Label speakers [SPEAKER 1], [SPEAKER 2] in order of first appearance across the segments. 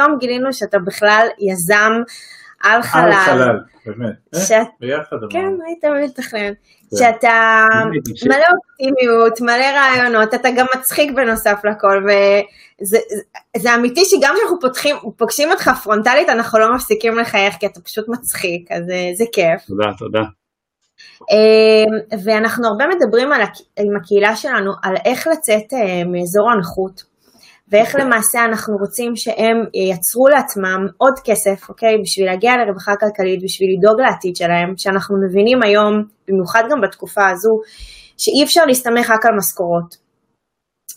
[SPEAKER 1] ופתאום גילינו שאתה בכלל יזם על חלל.
[SPEAKER 2] על חלל, באמת.
[SPEAKER 1] שאת...
[SPEAKER 2] אה, ביחד.
[SPEAKER 1] כן, היית מתכנן. שאתה מלא אופטימיות, מלא רעיונות, אתה גם מצחיק בנוסף לכל, וזה אמיתי שגם כשאנחנו פותחים, פוגשים אותך פרונטלית, אנחנו לא מפסיקים לחייך, כי אתה פשוט מצחיק, אז זה כיף.
[SPEAKER 3] תודה, תודה.
[SPEAKER 1] ואנחנו הרבה מדברים על, עם הקהילה שלנו על איך לצאת מאזור הנוחות, ואיך למעשה אנחנו רוצים שהם ייצרו לעצמם עוד כסף, אוקיי? בשביל להגיע לרווחה כלכלית, בשביל לדאוג לעתיד שלהם, שאנחנו מבינים היום, במיוחד גם בתקופה הזו, שאי אפשר להסתמך רק על משכורות.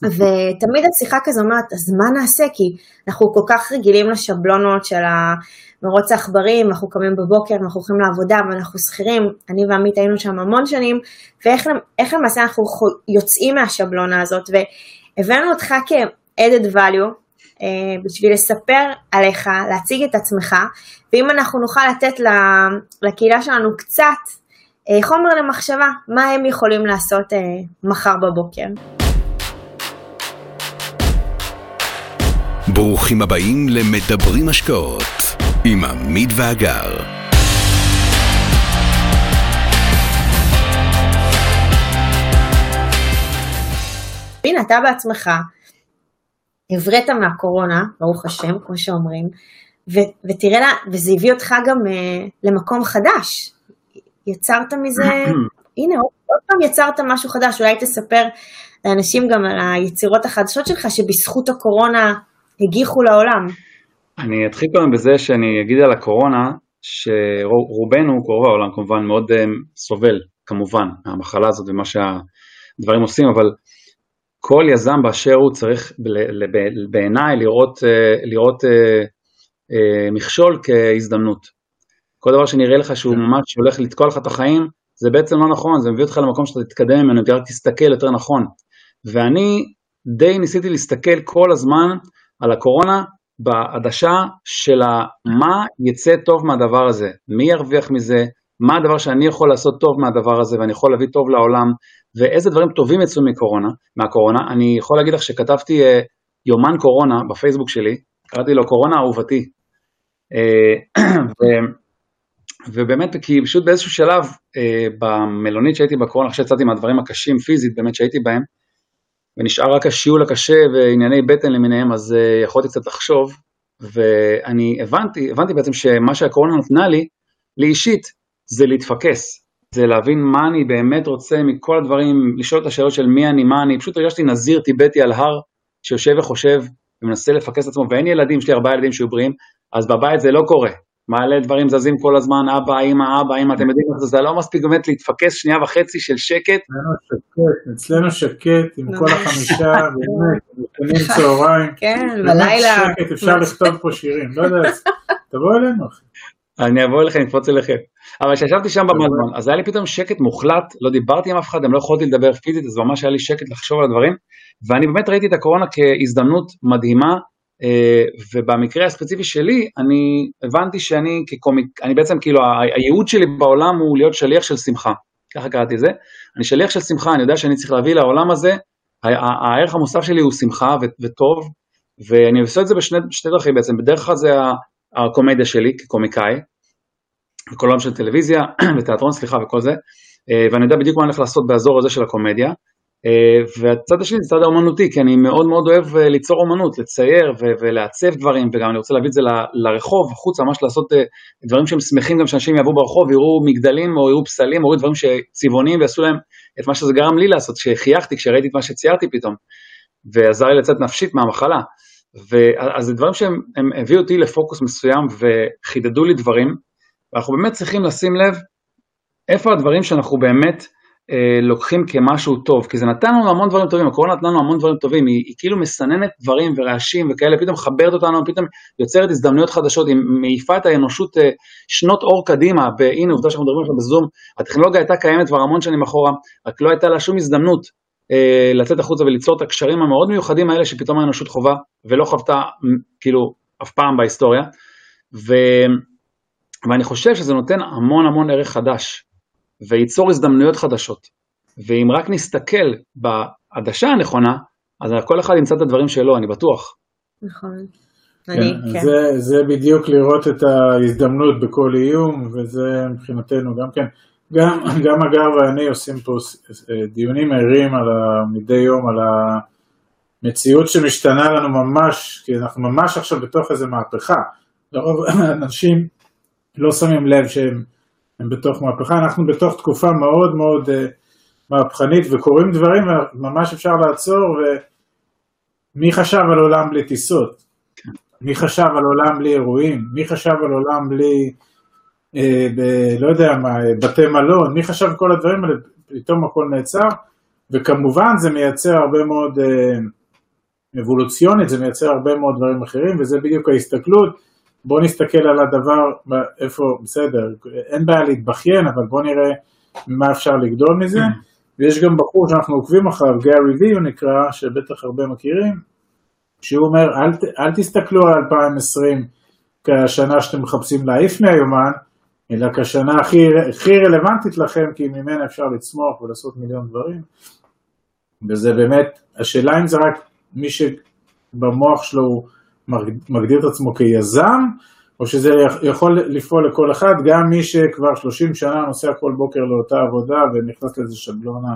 [SPEAKER 1] ותמיד השיחה כזו אומרת, אז מה נעשה? כי אנחנו כל כך רגילים לשבלונות של מרוץ העכברים, אנחנו קמים בבוקר, אנחנו הולכים לעבודה ואנחנו שכירים, אני ועמית היינו שם המון שנים, ואיך למעשה אנחנו יוצאים מהשבלונה הזאת, והבאנו אותך כ... added value, uh, בשביל לספר עליך, להציג את עצמך, ואם אנחנו נוכל לתת לקהילה שלנו קצת uh, חומר למחשבה, מה הם יכולים לעשות uh, מחר בבוקר.
[SPEAKER 4] ברוכים הבאים למדברים השקעות עם עמית ואגר.
[SPEAKER 1] הנה, אתה בעצמך הבראת מהקורונה, ברוך השם, כמו שאומרים, ו- ותראה לה, וזה הביא אותך גם uh, למקום חדש. יצרת מזה, הנה, עוד, עוד פעם יצרת משהו חדש, אולי תספר לאנשים גם על היצירות החדשות שלך, שבזכות הקורונה הגיחו לעולם.
[SPEAKER 3] אני אתחיל קודם בזה שאני אגיד על הקורונה, שרובנו, קרוב העולם כמובן, מאוד uh, סובל, כמובן, מהמחלה הזאת ומה שהדברים עושים, אבל כל יזם באשר הוא צריך בעיניי לראות, אה, לראות אה, אה, מכשול כהזדמנות. כל דבר שנראה לך שהוא כן. ממש הולך לתקוע לך את החיים, זה בעצם לא נכון, זה מביא אותך למקום שאתה תתקדם ממנו, רק תסתכל יותר נכון. ואני די ניסיתי להסתכל כל הזמן על הקורונה בעדשה של מה יצא טוב מהדבר הזה, מי ירוויח מזה, מה הדבר שאני יכול לעשות טוב מהדבר הזה ואני יכול להביא טוב לעולם, ואיזה דברים טובים יצאו מקורונה, מהקורונה. אני יכול להגיד לך שכתבתי uh, יומן קורונה בפייסבוק שלי, קראתי לו קורונה אהובתי. Uh, ו, ובאמת, כי פשוט באיזשהו שלב uh, במלונית שהייתי בקורונה, אחרי שיצאתי מהדברים הקשים פיזית באמת שהייתי בהם, ונשאר רק השיעול הקשה וענייני בטן למיניהם, אז uh, יכולתי קצת לחשוב, ואני הבנתי, הבנתי בעצם שמה שהקורונה נתנה לי, לי אישית, זה להתפקס. זה להבין מה אני באמת רוצה מכל הדברים, לשאול את השאלות של מי אני, מה אני, פשוט הרגשתי נזיר טיבטי על הר שיושב וחושב ומנסה לפקס את עצמו, ואין ילדים, יש לי ארבעה ילדים שהיו בריאים, אז בבית זה לא קורה. מעלה דברים זזים כל הזמן, אבא, אמא, אבא, אמא, אתם יודעים, זה לא מספיק באמת להתפקס שנייה וחצי של שקט.
[SPEAKER 2] אצלנו שקט עם כל החמישה, באמת, מתקנים צהריים.
[SPEAKER 1] כן, בלילה.
[SPEAKER 2] שקט, אפשר לכתוב פה שירים, לא יודע, תבוא אלינו אחי.
[SPEAKER 3] אני אבוא אליכם, נקפוץ אליכם. אבל כשישבתי שם במזמן, אז היה לי פתאום שקט מוחלט, לא דיברתי עם אף אחד, גם לא יכולתי לדבר פיזית, אז ממש היה לי שקט לחשוב על הדברים, ואני באמת ראיתי את הקורונה כהזדמנות מדהימה, אה, ובמקרה הספציפי שלי, אני הבנתי שאני כקומיק, אני בעצם כאילו, הייעוד שלי בעולם הוא להיות שליח של שמחה, ככה קראתי את זה, אני שליח של שמחה, אני יודע שאני צריך להביא לעולם הזה, הערך המוסף שלי הוא שמחה וטוב, ואני עושה את זה בשתי דרכים בעצם, בדרך כלל זה הקומדיה שלי כקומיקאי, בכל עולם של טלוויזיה ותיאטרון, סליחה, וכל זה, אה, ואני יודע בדיוק מה אני הולך לעשות באזור הזה של הקומדיה. אה, והצד השני זה צד האומנותי, כי אני מאוד מאוד אוהב אה, ליצור אומנות, לצייר ולעצב דברים, וגם אני רוצה להביא את זה לרחוב, החוצה, ממש לעשות דברים שהם שמחים גם שאנשים יעברו ברחוב, יראו מגדלים או יראו פסלים, או יראו דברים צבעוניים ויעשו להם את מה שזה גרם לי לעשות, שחייכתי כשראיתי את מה שציירתי פתאום, ועזר לי לצאת נפשית מהמחלה. אז זה דברים שהם הביאו אותי לפוקוס מסוים וחידדו לי דברים, ואנחנו באמת צריכים לשים לב איפה הדברים שאנחנו באמת אה, לוקחים כמשהו טוב, כי זה נתן לנו המון דברים טובים, הקורונה נתנה לנו המון דברים טובים, היא, היא כאילו מסננת דברים ורעשים וכאלה, פתאום מחברת אותנו, פתאום יוצרת הזדמנויות חדשות, היא מעיפה את האנושות אה, שנות אור קדימה, והנה עובדה שאנחנו מדברים עכשיו בזום, הטכנולוגיה הייתה קיימת כבר המון שנים אחורה, רק לא הייתה לה שום הזדמנות לצאת החוצה וליצור את הקשרים המאוד מיוחדים האלה שפתאום האנושות חווה ולא חוותה כאילו אף פעם בהיסטוריה. ו... ואני חושב שזה נותן המון המון ערך חדש, וייצור הזדמנויות חדשות. ואם רק נסתכל בעדשה הנכונה, אז כל אחד ימצא את הדברים שלו, אני בטוח.
[SPEAKER 1] נכון. אני,
[SPEAKER 2] כן,
[SPEAKER 1] כן.
[SPEAKER 2] זה, זה בדיוק לראות את ההזדמנות בכל איום, וזה מבחינתנו גם כן. גם, גם אגב, אני עושים פה ס- דיונים ערים על ה, מדי יום על המציאות שמשתנה לנו ממש, כי אנחנו ממש עכשיו בתוך איזה מהפכה. לרוב אנשים לא שמים לב שהם הם בתוך מהפכה, אנחנו בתוך תקופה מאוד מאוד uh, מהפכנית וקורים דברים, ממש אפשר לעצור, ומי חשב על עולם בלי טיסות? מי חשב על עולם בלי אירועים? מי חשב על עולם בלי, אה, ב, לא יודע מה, בתי מלון? מי חשב כל הדברים האלה? פתאום הכל נעצר, וכמובן זה מייצר הרבה מאוד, אה, אבולוציונית, זה מייצר הרבה מאוד דברים אחרים, וזה בדיוק ההסתכלות. בוא נסתכל על הדבר, איפה, בסדר, אין בעיה להתבכיין, אבל בוא נראה מה אפשר לגדול מזה. ויש גם בחור שאנחנו עוקבים אחריו, גארי וי הוא נקרא, שבטח הרבה מכירים, שהוא אומר, אל, אל תסתכלו על 2020 כשנה שאתם מחפשים להעיף מהיומן, אלא כשנה הכי, הכי רלוונטית לכם, כי ממנה אפשר לצמוח ולעשות מיליון דברים. וזה באמת, השאלה אם זה רק מי שבמוח שלו הוא מג- מגדיר את עצמו כיזם, או שזה יכול לפעול לכל אחד, גם מי שכבר 30 שנה נוסע כל בוקר לאותה עבודה ונכנס לאיזה שבלונה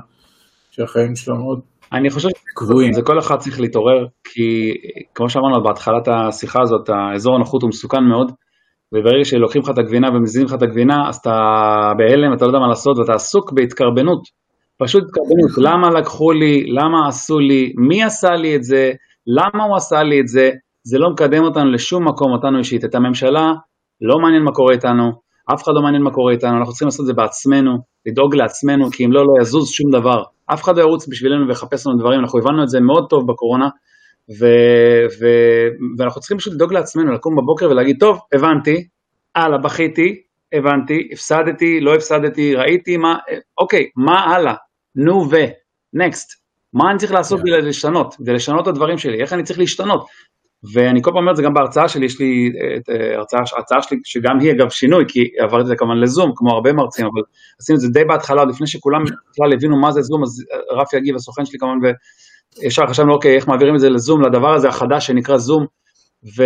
[SPEAKER 2] שהחיים שלו מאוד
[SPEAKER 3] אני חושב
[SPEAKER 2] קבועים.
[SPEAKER 3] זה כל אחד צריך להתעורר, כי כמו שאמרנו בהתחלת השיחה הזאת, האזור הנוחות הוא מסוכן מאוד, וברגע שלוקחים לך את הגבינה ומזיזים לך את הגבינה, אז אתה בהלם, אתה לא יודע מה לעשות, ואתה עסוק בהתקרבנות. פשוט התקרבנות, למה לקחו לי, למה עשו לי, מי עשה לי את זה, למה הוא עשה לי את זה, זה לא מקדם אותנו לשום מקום, אותנו אישית. את הממשלה, לא מעניין מה קורה איתנו, אף אחד לא מעניין מה קורה איתנו, אנחנו צריכים לעשות את זה בעצמנו, לדאוג לעצמנו, כי אם לא, לא יזוז שום דבר. אף אחד לא ירוץ בשבילנו ויחפש לנו דברים, אנחנו הבנו את זה מאוד טוב בקורונה, ו, ו, ואנחנו צריכים פשוט לדאוג לעצמנו, לקום בבוקר ולהגיד, טוב, הבנתי, הלאה, בכיתי, הבנתי, הפסדתי, לא הפסדתי, ראיתי מה, אוקיי, מה הלאה? נו ו, נקסט. מה אני צריך לעשות כדי לשנות, כדי לשנות את הדברים שלי, איך אני צריך להשתנות. ואני כל פעם אומר את זה גם בהרצאה שלי, יש לי את אה, הרצאה, הרצאה שלי, שגם היא אגב שינוי, כי עברתי את זה כמובן לזום, כמו הרבה מרצים, אבל עשינו את זה די בהתחלה, עוד לפני שכולם בכלל הבינו מה זה זום, אז אה, רפי יגיב, הסוכן שלי כמובן, וישר חשבנו, אוקיי, איך מעבירים את זה לזום, לדבר הזה החדש שנקרא זום, ו...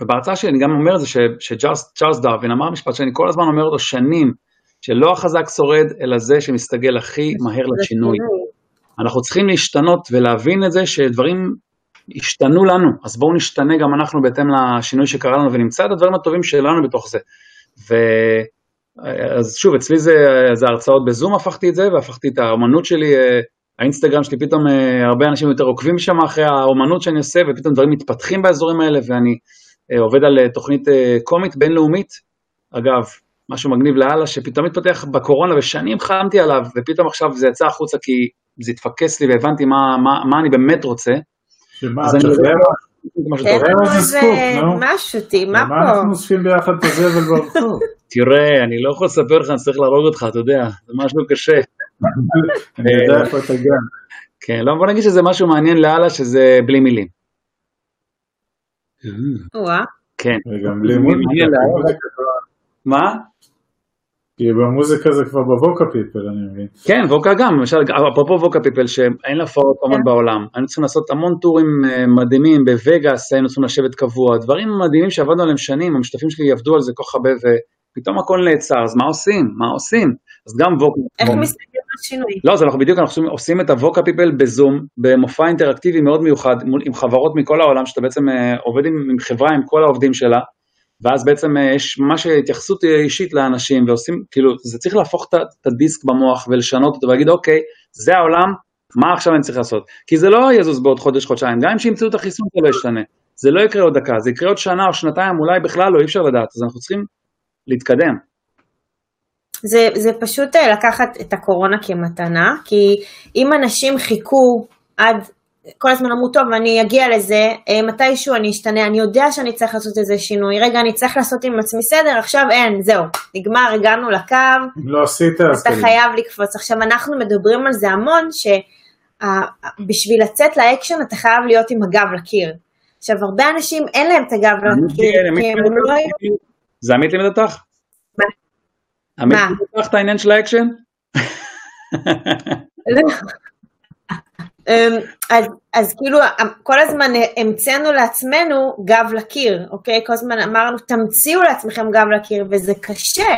[SPEAKER 3] ובהרצאה שלי אני גם אומר את זה, שצ'ארלס דרווין אמר משפט שאני כל הזמן אומר אותו שנים, שלא החזק שורד, אלא זה שמסתגל הכי מהר לשינוי. אנחנו צריכים להשתנות ולהבין את זה שדברים השתנו לנו, אז בואו נשתנה גם אנחנו בהתאם לשינוי שקרה לנו ונמצא את הדברים הטובים שלנו בתוך זה. ו... אז שוב, אצלי זה, זה הרצאות בזום הפכתי את זה, והפכתי את האומנות שלי, האינסטגרם שלי, פתאום הרבה אנשים יותר עוקבים שם אחרי האומנות שאני עושה, ופתאום דברים מתפתחים באזורים האלה, ואני עובד על תוכנית קומית בינלאומית. אגב, משהו מגניב לאללה, שפתאום התפתח בקורונה, ושנים חלמתי עליו, ופתאום עכשיו זה יצא החוצה כי זה התפקס לי והבנתי מה, מה, מה אני באמת רוצה.
[SPEAKER 2] שמה,
[SPEAKER 3] אז אני
[SPEAKER 2] יודע
[SPEAKER 3] מה
[SPEAKER 1] תן לנו
[SPEAKER 2] איזה.
[SPEAKER 1] משהו,
[SPEAKER 2] מה
[SPEAKER 1] פה.
[SPEAKER 2] אנחנו אוספים ביחד את הזבל ברחוב?
[SPEAKER 3] תראה, אני לא יכול לספר לך, אני צריך להרוג אותך, אתה יודע, זה משהו קשה.
[SPEAKER 2] אני יודע איפה אתה גם.
[SPEAKER 3] כן, לא, בוא נגיד שזה משהו מעניין לאללה, שזה בלי מילים. כן.
[SPEAKER 2] וגם בלי
[SPEAKER 3] לאללה. מה?
[SPEAKER 2] כי במוזיקה זה כבר בווקה פיפל, אני מבין.
[SPEAKER 3] כן, ווקה גם, למשל, אפרופו ווקה פיפל, שאין לה הופעות המון בעולם, היינו צריכים לעשות המון טורים אה, מדהימים בווגאס, היינו צריכים לשבת קבוע, דברים מדהימים שעבדנו עליהם שנים, המשתתפים שלי עבדו על זה כל כך הרבה, ופתאום הכל נעצר, אז מה עושים? מה עושים? אז גם ווקה.
[SPEAKER 1] איך מסתכלים על שינוי?
[SPEAKER 3] לא, אז אנחנו בדיוק, אנחנו עושים- את הווקה פיפל בזום, במופע אינטראקטיבי מאוד מיוחד, מול- עם חברות מכל העולם, שאתה בעצם אה, עובד עם, עם חברה, עם כל העובדים שלה, ואז בעצם אה, יש ממש התייחסות אישית לאנשים, ועושים, כאילו, זה צריך להפוך את הדיסק במוח ולשנות אותו ולהגיד, אוקיי, זה העולם, מה עכשיו אני צריך לעשות? כי זה לא יזוז בעוד חודש, חודשיים, גם אם שימצאו את החיסון זה לא ישתנה. זה לא יקרה עוד דקה, זה יקרה עוד שנה או שנתיים, אולי בכלל לא, אי אפשר לדעת, אז אנחנו צריכים להתקדם.
[SPEAKER 1] זה, זה פשוט אה, לקחת את הקורונה כמתנה, כי אם אנשים חיכו עד, כל הזמן אמרו, טוב, אני אגיע לזה, אה, מתישהו אני אשתנה, אני יודע שאני צריך לעשות איזה שינוי, רגע, אני צריך לעשות עם עצמי סדר, עכשיו אין, זהו, נגמר, הגענו לקו,
[SPEAKER 2] לא עשית, אז
[SPEAKER 1] אתה
[SPEAKER 2] קדימה.
[SPEAKER 1] חייב לקפוץ. עכשיו, אנחנו מדברים על זה המון, שבשביל לצאת לאקשן אתה חייב להיות עם הגב לקיר. עכשיו, הרבה אנשים אין להם את הגב לקיר, כי הם לא היו...
[SPEAKER 3] זה עמית לימד אותך?
[SPEAKER 1] מה?
[SPEAKER 3] עמית? לימד אותך את העניין של האקשן?
[SPEAKER 1] אמ, אז, אז כאילו כל הזמן המצאנו לעצמנו גב לקיר, אוקיי? כל הזמן אמרנו תמציאו לעצמכם גב לקיר, וזה קשה.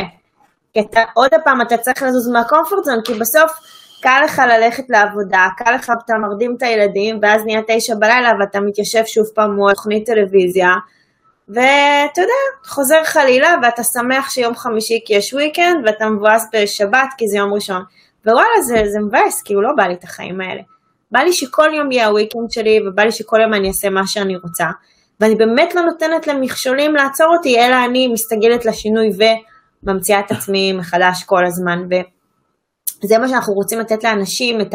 [SPEAKER 1] כי אתה, עוד פעם אתה צריך לזוז מהקומפורט זון, כי בסוף קל לך ללכת לעבודה, קל לך, אתה מרדים את הילדים, ואז נהיה תשע בלילה ואתה מתיישב שוב פעם מול תוכנית טלוויזיה, ואתה יודע, חוזר חלילה ואתה שמח שיום חמישי כי יש וויקנד, ואתה מבואס בשבת כי זה יום ראשון. ווואלה, זה, זה מבאס, כאילו לא בא לי את החיים האלה. בא לי שכל יום יהיה הוויקנד שלי, ובא לי שכל יום אני אעשה מה שאני רוצה. ואני באמת לא נותנת למכשולים לעצור אותי, אלא אני מסתגלת לשינוי וממציאה את עצמי מחדש כל הזמן. ו... זה מה שאנחנו רוצים לתת לאנשים, את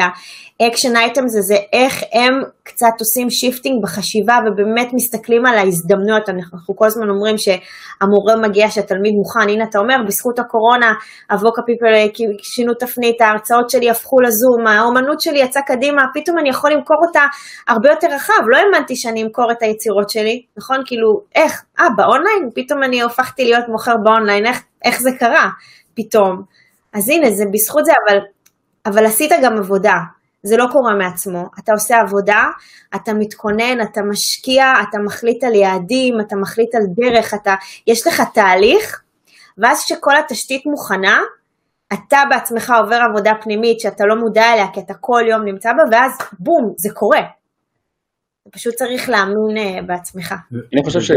[SPEAKER 1] ה action items הזה, איך הם קצת עושים shifting בחשיבה ובאמת מסתכלים על ההזדמנויות. אנחנו כל הזמן אומרים שהמורה מגיע, שהתלמיד מוכן, הנה אתה אומר, בזכות הקורונה, ה Voca People שינו תפנית, ההרצאות שלי הפכו לזום, האומנות שלי יצאה קדימה, פתאום אני יכול למכור אותה הרבה יותר רחב. לא האמנתי שאני אמכור את היצירות שלי, נכון? כאילו, איך? אה, באונליין? פתאום אני הופכתי להיות מוכר באונליין, איך, איך זה קרה פתאום? אז הנה, זה בזכות זה, אבל, אבל עשית גם עבודה. זה לא קורה מעצמו. אתה עושה עבודה, אתה מתכונן, אתה משקיע, אתה מחליט על יעדים, אתה מחליט על דרך, אתה, יש לך תהליך, ואז כשכל התשתית מוכנה, אתה בעצמך עובר עבודה פנימית שאתה לא מודע אליה, כי אתה כל יום נמצא בה, ואז בום, זה קורה. אתה פשוט צריך להאמין אה, בעצמך.
[SPEAKER 3] אני חושב ש...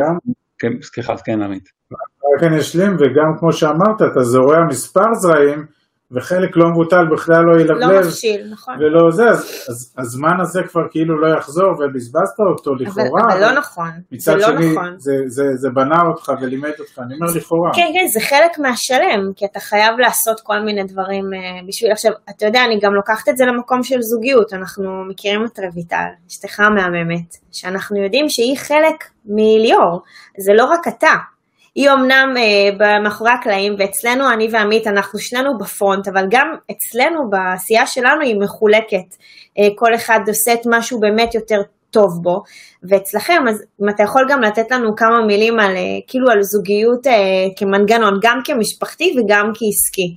[SPEAKER 3] כן, סליחה, כן, עמית.
[SPEAKER 2] רק אני אשלים, וגם כמו שאמרת, אתה זורע מספר זרעים, וחלק לא מבוטל בכלל לא ילבלב.
[SPEAKER 1] לא מפשיל, נכון.
[SPEAKER 2] ולא זה, אז, אז הזמן הזה כבר כאילו לא יחזור, ובזבזת אותו לכאורה.
[SPEAKER 1] אבל, אבל לא נכון, זה לא
[SPEAKER 2] שני,
[SPEAKER 1] נכון.
[SPEAKER 2] זה, זה, זה בנה אותך ולימד אותך, אני אומר לכאורה.
[SPEAKER 1] כן, כן, זה חלק מהשלם, כי אתה חייב לעשות כל מיני דברים uh, בשביל, עכשיו, אתה יודע, אני גם לוקחת את זה למקום של זוגיות, אנחנו מכירים את רויטל, אשתך המהממת, שאנחנו יודעים שהיא חלק מליאור, זה לא רק אתה. היא אמנם uh, מאחורי הקלעים, ואצלנו, אני ועמית, אנחנו שנינו בפרונט, אבל גם אצלנו, בעשייה שלנו, היא מחולקת. Uh, כל אחד עושה את משהו באמת יותר טוב בו, ואצלכם, אז אם אתה יכול גם לתת לנו כמה מילים על, uh, כאילו על זוגיות uh, כמנגנון, גם כמשפחתי וגם כעסקי.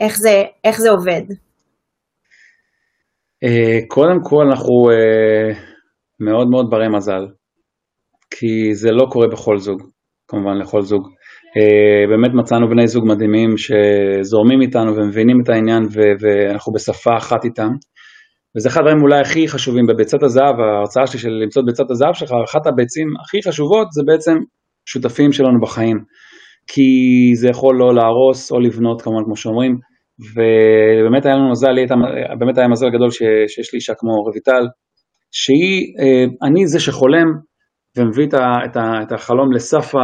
[SPEAKER 1] איך זה, איך זה עובד?
[SPEAKER 3] Uh, קודם כל, אנחנו uh, מאוד מאוד ברי מזל, כי זה לא קורה בכל זוג. כמובן לכל זוג. Uh, באמת מצאנו בני זוג מדהימים שזורמים איתנו ומבינים את העניין ו- ואנחנו בשפה אחת איתם. וזה אחד הדברים אולי הכי חשובים בביצת הזהב, ההרצאה שלי של למצוא את ביצת הזהב שלך, אחת הביצים הכי חשובות זה בעצם שותפים שלנו בחיים. כי זה יכול לא להרוס או לבנות כמובן כמו שאומרים, ובאמת היה לנו מזל, באמת היה מזל גדול ש- שיש לי אישה כמו רויטל, שהיא, uh, אני זה שחולם ומביא את, ה, את, החלום לסף ה,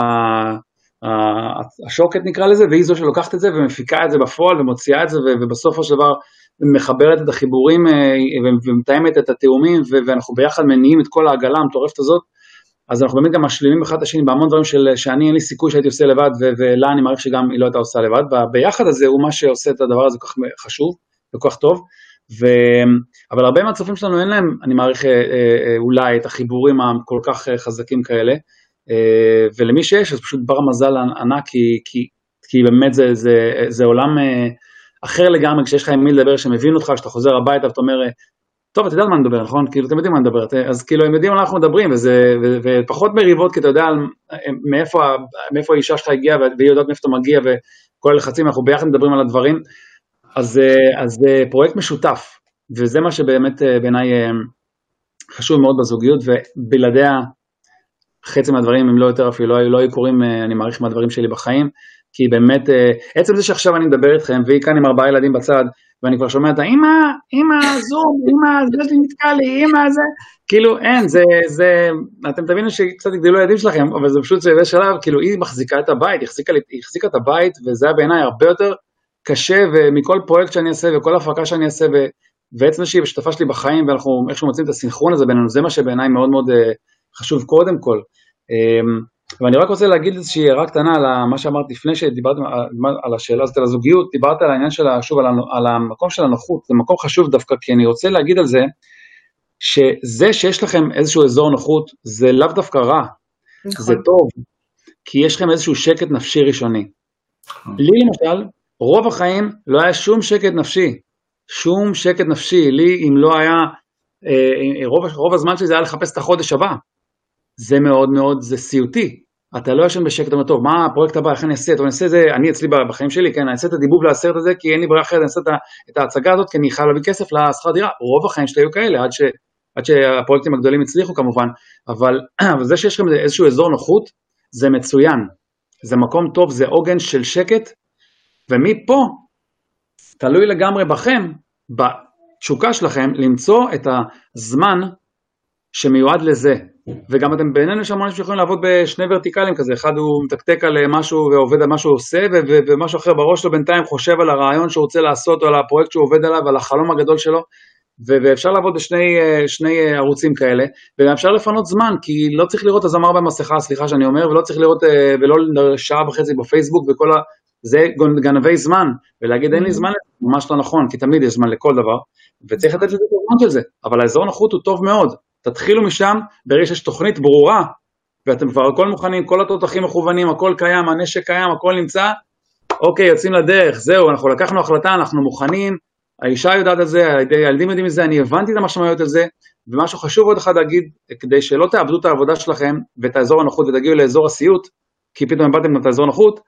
[SPEAKER 3] ה, השוקת נקרא לזה, והיא זו שלוקחת את זה ומפיקה את זה בפועל ומוציאה את זה ובסופו של דבר מחברת את החיבורים אה, ומתאמת את התאומים ואנחנו ביחד מניעים את כל העגלה המטורפת הזאת, אז אנחנו באמת גם משלימים אחד את השני בהמון דברים של, שאני אין לי סיכוי שהייתי עושה לבד ולה אני מעריך שגם היא לא הייתה עושה לבד, והביחד הזה הוא מה שעושה את הדבר הזה כל כך חשוב וכל כך טוב. ו... אבל הרבה מהצופים שלנו אין להם, אני מעריך אה, אה, אולי את החיבורים הכל כך אה, חזקים כאלה, ולמי שיש אז פשוט בר מזל ענק, כי, כי, כי באמת זה, זה, זה עולם אחר לגמרי, כשיש לך עם מי לדבר, שמבין אותך, שאתה חוזר הביתה ואתה אומר, טוב, אתה יודע על מה נדבר, נכון? כאילו, אתם יודעים מה נדבר, אז כאילו, הם יודעים על מה אנחנו מדברים, וזה, ו, ופחות מריבות, כי אתה יודע מאיפה, מאיפה האישה שלך הגיעה, והיא יודעת מאיפה אתה מגיע, וכל הלחצים, אנחנו ביחד מדברים על הדברים, אז, אה, אז אה, פרויקט משותף, וזה מה שבאמת אה, בעיניי חשוב מאוד בזוגיות, ובלעדיה חצי מהדברים, אם לא יותר אפילו, לא, לא היו קורים, אני מעריך מהדברים שלי בחיים, כי באמת, עצם זה שעכשיו אני מדבר איתכם, והיא כאן עם ארבעה ילדים בצד, ואני כבר שומע את האמא, אמא, זום, אמא, זה נתקע לי, אמא, זה, כאילו אין, זה, זה, אתם תבינו שקצת יגדלו הילדים שלכם, אבל זה פשוט, זה שלב, כאילו היא מחזיקה את הבית, היא החזיקה, היא החזיקה את הבית, וזה היה בעיניי הרבה יותר קשה, ומכל פרויקט שאני אעשה וכל הפקה שאני אעשה, ו... ועצם זה שהיא שותפה שלי בחיים ואנחנו איכשהו מוצאים את הסינכרון הזה בינינו, זה מה שבעיניי מאוד מאוד uh, חשוב קודם כל. ואני רק רוצה להגיד איזושהי הערה קטנה על מה שאמרת לפני שדיברתם על, על השאלה הזאת על הזוגיות, דיברת על העניין של, שוב, על, על המקום של הנוחות, זה מקום חשוב דווקא, כי אני רוצה להגיד על זה, שזה שיש לכם איזשהו אזור נוחות, זה לאו דווקא רע, נכון. זה טוב, כי יש לכם איזשהו שקט נפשי ראשוני. נכון. לי למשל, רוב החיים לא היה שום שקט נפשי, שום שקט נפשי, לי אם לא היה אה, רוב, רוב הזמן שלי זה היה לחפש את החודש הבא. זה מאוד מאוד, זה סיוטי. אתה לא ישן בשקט, אתה אומר, טוב, מה הפרויקט הבא, איך אני אעשה, טוב, אני אעשה את זה, אני אצלי בחיים שלי, כן, אני אעשה את הדיבוב לסרט הזה, כי אין לי ברירה אחרת, אני אעשה את ההצגה הזאת, כי אני חייב להביא כסף לשכר דירה. רוב החיים שלי היו כאלה, עד, ש, עד שהפרויקטים הגדולים הצליחו כמובן, אבל, אבל זה שיש לכם איזשהו אזור נוחות, זה מצוין. זה מקום טוב, זה עוגן של שקט, ומפה, תלוי לגמרי בכם, בתשוקה שלכם, למצוא את הזמן שמיועד לזה. וגם אתם בינינו יש המון שיכולים לעבוד בשני ורטיקלים כזה, אחד הוא מתקתק על משהו ועובד על מה שהוא עושה, ומשהו אחר בראש שלו בינתיים חושב על הרעיון שהוא רוצה לעשות, או על הפרויקט שהוא עובד עליו, על החלום הגדול שלו, ואפשר לעבוד בשני שני ערוצים כאלה, וגם אפשר לפנות זמן, כי לא צריך לראות הזמר במסכה, סליחה שאני אומר, ולא צריך לראות, ולא שעה וחצי בפייסבוק וכל. זה גנבי זמן, ולהגיד אין לי זמן, ממש לא נכון, כי תמיד יש זמן לכל דבר, וצריך לתת לזה את הזמן של זה, אבל האזור נוחות הוא טוב מאוד, תתחילו משם, ברגע שיש תוכנית ברורה, ואתם כבר הכל מוכנים, כל התותחים מכוונים, הכל קיים, הנשק קיים, הכל נמצא, אוקיי, יוצאים לדרך, זהו, אנחנו לקחנו החלטה, אנחנו מוכנים, האישה יודעת על זה, הילדים יודעים את זה, אני הבנתי את המשמעויות על זה, ומשהו חשוב עוד אחד להגיד, כדי שלא תאבדו את העבודה שלכם ואת האזור הנוחות ותגיעו לאזור הסיוט, כי פתאום איבדתם את האזור הנוחות,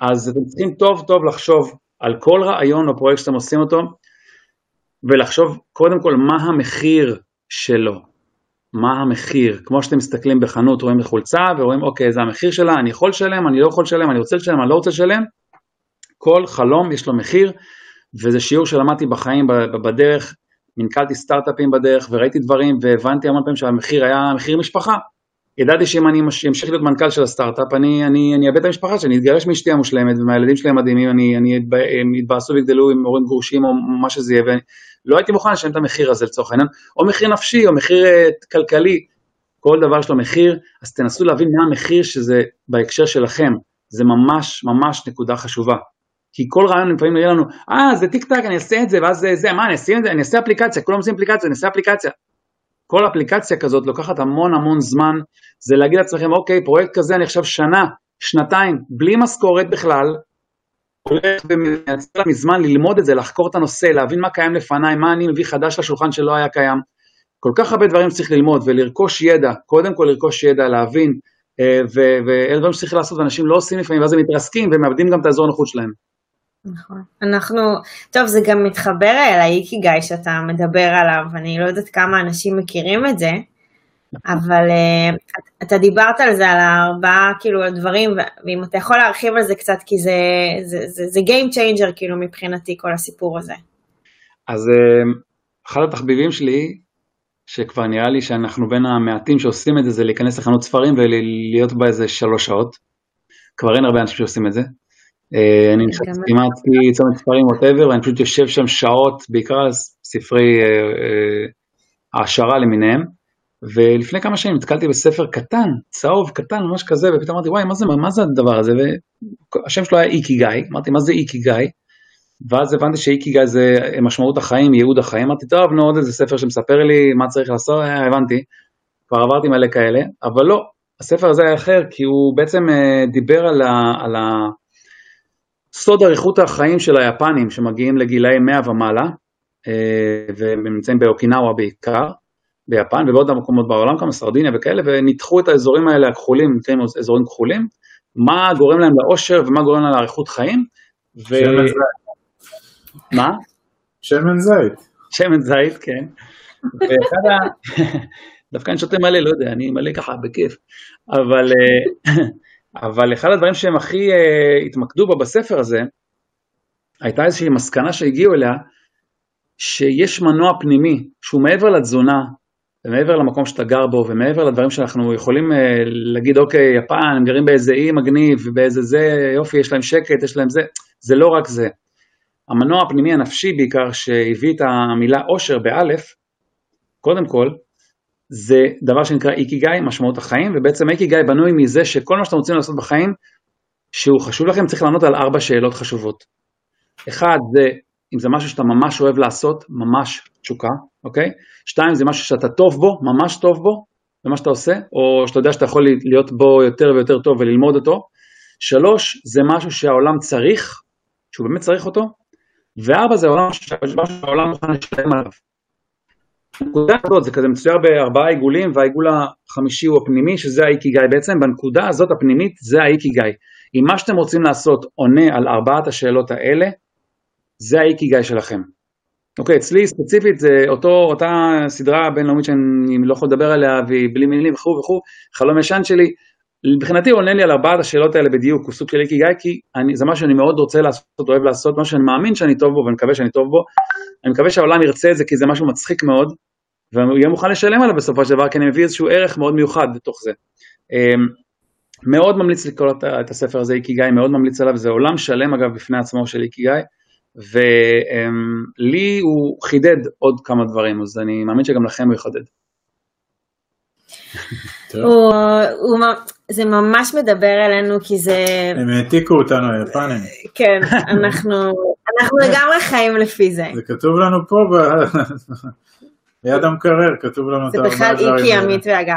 [SPEAKER 3] אז אתם צריכים טוב טוב לחשוב על כל רעיון או פרויקט שאתם עושים אותו, ולחשוב קודם כל מה המחיר שלו. מה המחיר, כמו שאתם מסתכלים בחנות, רואים לחולצה ורואים אוקיי זה המחיר שלה, אני יכול לשלם, אני לא יכול לשלם, אני רוצה לשלם, אני לא רוצה לשלם, כל חלום יש לו מחיר וזה שיעור שלמדתי בחיים בדרך, מנכלתי סטארט-אפים בדרך וראיתי דברים והבנתי המון פעמים שהמחיר היה מחיר משפחה, ידעתי שאם אני אמשיך להיות מנכ"ל של הסטארט-אפ אני, אאבד את המשפחה שלי, אני אתגרש מאשתי המושלמת ומהילדים שלי המדהימים, אני, אני יתבאסו ויגדלו עם הורים גרושים או מה שזה יהיה לא הייתי מוכן לשלם את המחיר הזה לצורך העניין, או מחיר נפשי, או מחיר uh, כלכלי, כל דבר יש לו מחיר, אז תנסו להבין מה המחיר שזה בהקשר שלכם, זה ממש ממש נקודה חשובה. כי כל רעיון לפעמים נראה לנו, אה זה טיק טק אני אעשה את זה, ואז זה, זה מה אני אעשה את זה, אני אעשה אפליקציה, כולם עושים אפליקציה, אני אעשה אפליקציה. כל אפליקציה כזאת לוקחת המון המון זמן, זה להגיד לעצמכם, אוקיי, פרויקט כזה אני עכשיו שנה, שנתיים, בלי משכורת בכלל, הולך ומייצר מזמן ללמוד את זה, לחקור את הנושא, להבין מה קיים לפניי, מה אני מביא חדש לשולחן שלא היה קיים. כל כך הרבה דברים שצריך ללמוד ולרכוש ידע, קודם כל לרכוש ידע, להבין, אה, ואלה דברים שצריך לעשות ואנשים לא עושים לפעמים, ואז הם מתרסקים ומאבדים גם את האזור הנוחות שלהם.
[SPEAKER 1] נכון. אנחנו, טוב זה גם מתחבר אל האיקיגאי שאתה מדבר עליו, אני לא יודעת כמה אנשים מכירים את זה, אבל uh, אתה דיברת על זה, על הארבעה כאילו הדברים, ואם אתה יכול להרחיב על זה קצת, כי זה, זה, זה, זה Game Changer כאילו מבחינתי כל הסיפור הזה.
[SPEAKER 3] אז uh, אחד התחביבים שלי, שכבר נראה לי שאנחנו בין המעטים שעושים את זה, זה להיכנס לחנות ספרים ולהיות בה איזה שלוש שעות. כבר אין הרבה אנשים שעושים את זה. Uh, אני נכנס כמעט צומת ספרים ווטאבר, ואני פשוט יושב שם שעות, בעיקר ספרי העשרה למיניהם. ולפני כמה שנים נתקלתי בספר קטן, צהוב, קטן, ממש כזה, ופתאום אמרתי, וואי, מה זה, מה זה הדבר הזה? והשם שלו היה איקי גיא, אמרתי, מה זה איקי גיא? ואז הבנתי שאיקי גיא זה משמעות החיים, ייעוד החיים, אמרתי, טוב, נו, עוד איזה ספר שמספר לי מה צריך לעשות, אה, הבנתי, כבר עברתי מלא כאלה, אבל לא, הספר הזה היה אחר, כי הוא בעצם אה, דיבר על, ה, על ה... סוד אריכות החיים של היפנים שמגיעים לגילאי 100 ומעלה, אה, והם נמצאים באוקינאווה בעיקר, ביפן ובעוד מקומות בעולם, כמה סרדיניה וכאלה, וניתחו את האזורים האלה הכחולים, נקראים אזורים כחולים, מה גורם להם לאושר ומה גורם להם לאריכות חיים. ו...
[SPEAKER 2] שמן זית.
[SPEAKER 3] מה?
[SPEAKER 2] שמן זית.
[SPEAKER 3] שמן זית, כן. ואחד ה... דווקא אני שותה מלא, לא יודע, אני מלא ככה בכיף. אבל, אה, אבל אחד הדברים שהם הכי uh, התמקדו בה בספר הזה, הייתה איזושהי מסקנה שהגיעו אליה, שיש מנוע פנימי שהוא מעבר לתזונה, ומעבר למקום שאתה גר בו, ומעבר לדברים שאנחנו יכולים אה, להגיד, אוקיי, יפן, הם גרים באיזה אי מגניב, ובאיזה זה, יופי, יש להם שקט, יש להם זה, זה לא רק זה. המנוע הפנימי הנפשי בעיקר, שהביא את המילה אושר באלף, קודם כל, זה דבר שנקרא איקיגאי, משמעות החיים, ובעצם איקיגאי בנוי מזה שכל מה שאתם רוצים לעשות בחיים, שהוא חשוב לכם, צריך לענות על ארבע שאלות חשובות. אחד, זה אם זה משהו שאתה ממש אוהב לעשות, ממש תשוקה, אוקיי? שתיים, זה משהו שאתה טוב בו, ממש טוב בו, במה שאתה עושה, או שאתה יודע שאתה יכול להיות בו יותר ויותר טוב וללמוד אותו. שלוש, זה משהו שהעולם צריך, שהוא באמת צריך אותו. וארבע, זה משהו שהעולם מוכן לשלם עליו. בנקודה הזאת זה כזה מצויר בארבעה עיגולים והעיגול החמישי הוא הפנימי שזה האיקיגאי. בעצם בנקודה הזאת הפנימית זה האיקיגאי. אם מה שאתם רוצים לעשות עונה על ארבעת השאלות האלה זה האיקיגאי שלכם. אוקיי אצלי ספציפית זה אותו אותה סדרה בינלאומית שאני לא יכול לדבר עליה והיא בלי מילים וכו' וכו' חלום ישן שלי. מבחינתי עונה לי על ארבעת השאלות האלה בדיוק, הוא סוג של איקיגאי, כי אני, זה מה שאני מאוד רוצה לעשות, אוהב לעשות, מה שאני מאמין שאני טוב בו ומקווה שאני טוב בו, אני מקווה שהעולם ירצה את זה כי זה משהו מצחיק מאוד, והוא יהיה מוכן לשלם עליו בסופו של דבר, כי אני מביא איזשהו ערך מאוד מיוחד בתוך זה. אמ, מאוד ממליץ לקרוא את הספר הזה איקיגאי, מאוד ממליץ עליו, זה עולם שלם אגב בפני עצמו של איקיגאי, ולי הוא חידד עוד כמה דברים, אז אני מאמין שגם לכם הוא יחדד.
[SPEAKER 1] הוא, הוא, זה ממש מדבר אלינו כי זה...
[SPEAKER 2] הם העתיקו אותנו היפנים.
[SPEAKER 1] כן, אנחנו, אנחנו לגמרי חיים לפי זה.
[SPEAKER 2] זה כתוב לנו פה. ליד המקרר, כתוב לנו את
[SPEAKER 1] הארבעה דברים. זה בכלל איקי, עמית ואגר.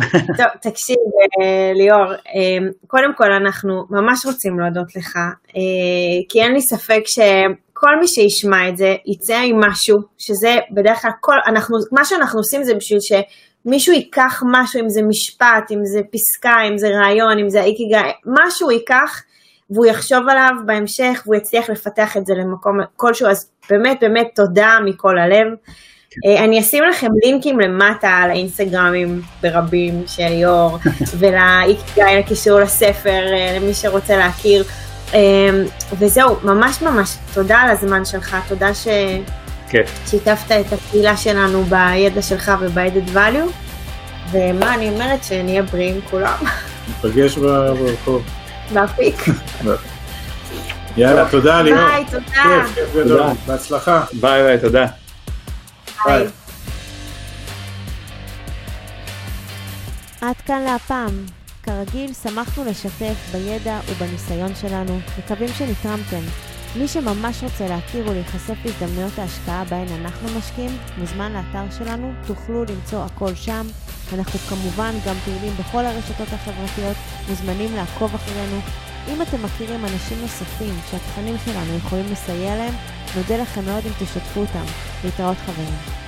[SPEAKER 1] טוב, תקשיב, אה, ליאור, אה, קודם כל אנחנו ממש רוצים להודות לך, אה, כי אין לי ספק שכל מי שישמע את זה יצא עם משהו, שזה בדרך כלל, כל, אנחנו, מה שאנחנו עושים זה בשביל ש... מישהו ייקח משהו, אם זה משפט, אם זה פסקה, אם זה רעיון, אם זה איקיגה, משהו ייקח והוא יחשוב עליו בהמשך והוא יצליח לפתח את זה למקום כלשהו, אז באמת באמת תודה מכל הלב. כן. אני אשים לכם לינקים למטה על האינסטגרמים ברבים של ליאור ולאיקיגאי לקישור לספר אה, למי שרוצה להכיר. אה, וזהו, ממש ממש תודה על הזמן שלך, תודה ש...
[SPEAKER 3] כיף.
[SPEAKER 1] שיתפת את הקהילה שלנו בידע שלך וב-added value, ומה אני אומרת, שנהיה בריאים כולם.
[SPEAKER 2] נפגש ברחוב.
[SPEAKER 1] באפיק.
[SPEAKER 2] יאללה, תודה ליאור.
[SPEAKER 1] ביי, תודה.
[SPEAKER 2] כיף, כיף גדול. בהצלחה.
[SPEAKER 3] ביי ביי, תודה.
[SPEAKER 1] ביי. עד כאן להפעם. כרגיל, שמחנו לשתף בידע ובניסיון שלנו, מקווים שנתרמתם. מי שממש רוצה להכיר ולהיחשף להזדמנויות ההשקעה בהן אנחנו משקיעים, מוזמן לאתר שלנו, תוכלו למצוא הכל שם. אנחנו כמובן גם פעילים בכל הרשתות החברתיות, מוזמנים לעקוב אחרינו. אם אתם מכירים אנשים נוספים שהתכנים שלנו יכולים לסייע להם, נודה לכם מאוד אם תשתפו אותם. להתראות חברים.